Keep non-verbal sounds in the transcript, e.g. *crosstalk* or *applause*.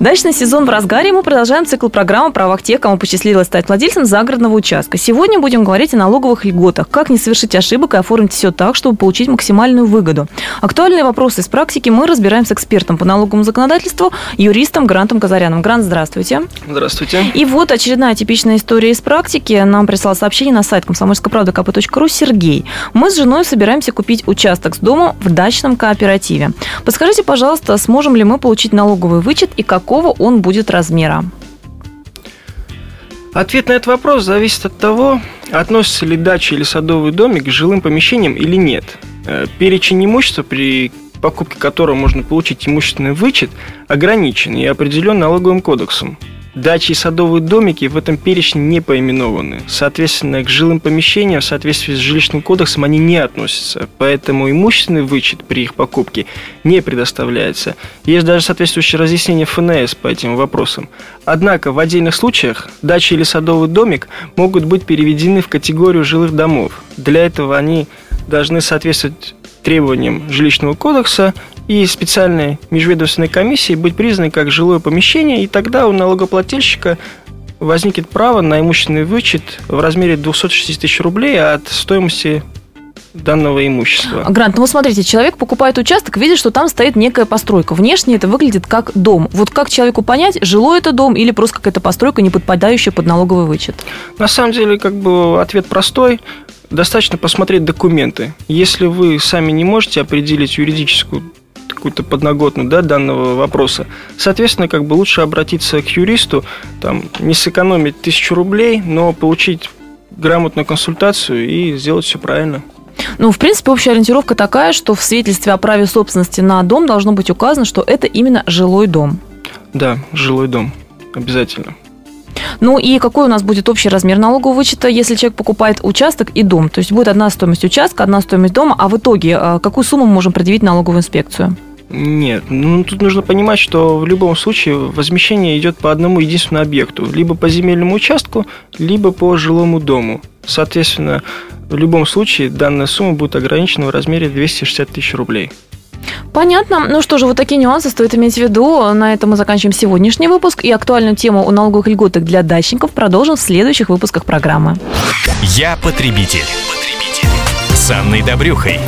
Дачный сезон в разгаре, мы продолжаем цикл программы о правах тех, кому посчастливилось стать владельцем загородного участка. Сегодня будем говорить о налоговых льготах, как не совершить ошибок и оформить все так, чтобы получить максимальную выгоду. Актуальные вопросы из практики мы разбираем с экспертом по налоговому законодательству, юристом Грантом Казаряном. Грант, здравствуйте. Здравствуйте. И вот очередная типичная история из практики. Нам прислал сообщение на сайт комсомольскоправда.кп.ру Сергей. Мы с женой собираемся купить участок с домом в дачном кооперативе. Подскажите, пожалуйста, сможем ли мы получить налоговый вычет и какой какого он будет размера? Ответ на этот вопрос зависит от того, относится ли дача или садовый домик к жилым помещениям или нет. Э, перечень имущества, при покупке которого можно получить имущественный вычет, ограничен и определен налоговым кодексом. Дачи и садовые домики в этом перечне не поименованы. Соответственно, к жилым помещениям в соответствии с жилищным кодексом они не относятся. Поэтому имущественный вычет при их покупке не предоставляется. Есть даже соответствующее разъяснение ФНС по этим вопросам. Однако в отдельных случаях дача или садовый домик могут быть переведены в категорию жилых домов. Для этого они должны соответствовать требованиям жилищного кодекса и специальной межведомственной комиссии быть признаны как жилое помещение, и тогда у налогоплательщика возникнет право на имущественный вычет в размере 260 тысяч рублей от стоимости данного имущества. *gasps* Грант, ну вот смотрите, человек покупает участок, видит, что там стоит некая постройка. Внешне это выглядит как дом. Вот как человеку понять, жилой это дом или просто какая-то постройка, не подпадающая под налоговый вычет? На самом деле, как бы ответ простой. Достаточно посмотреть документы. Если вы сами не можете определить юридическую какую-то подноготную да, данного вопроса. Соответственно, как бы лучше обратиться к юристу, там, не сэкономить тысячу рублей, но получить грамотную консультацию и сделать все правильно. Ну, в принципе, общая ориентировка такая, что в свидетельстве о праве собственности на дом должно быть указано, что это именно жилой дом. Да, жилой дом. Обязательно. Ну и какой у нас будет общий размер налогового вычета, если человек покупает участок и дом? То есть будет одна стоимость участка, одна стоимость дома, а в итоге э, какую сумму мы можем предъявить налоговую инспекцию? Нет, ну тут нужно понимать, что в любом случае возмещение идет по одному единственному объекту, либо по земельному участку, либо по жилому дому. Соответственно, в любом случае данная сумма будет ограничена в размере 260 тысяч рублей. Понятно. Ну что же, вот такие нюансы стоит иметь в виду. На этом мы заканчиваем сегодняшний выпуск. И актуальную тему о налоговых льготах для дачников продолжим в следующих выпусках программы. Я потребитель. потребитель. С Анной Добрюхой.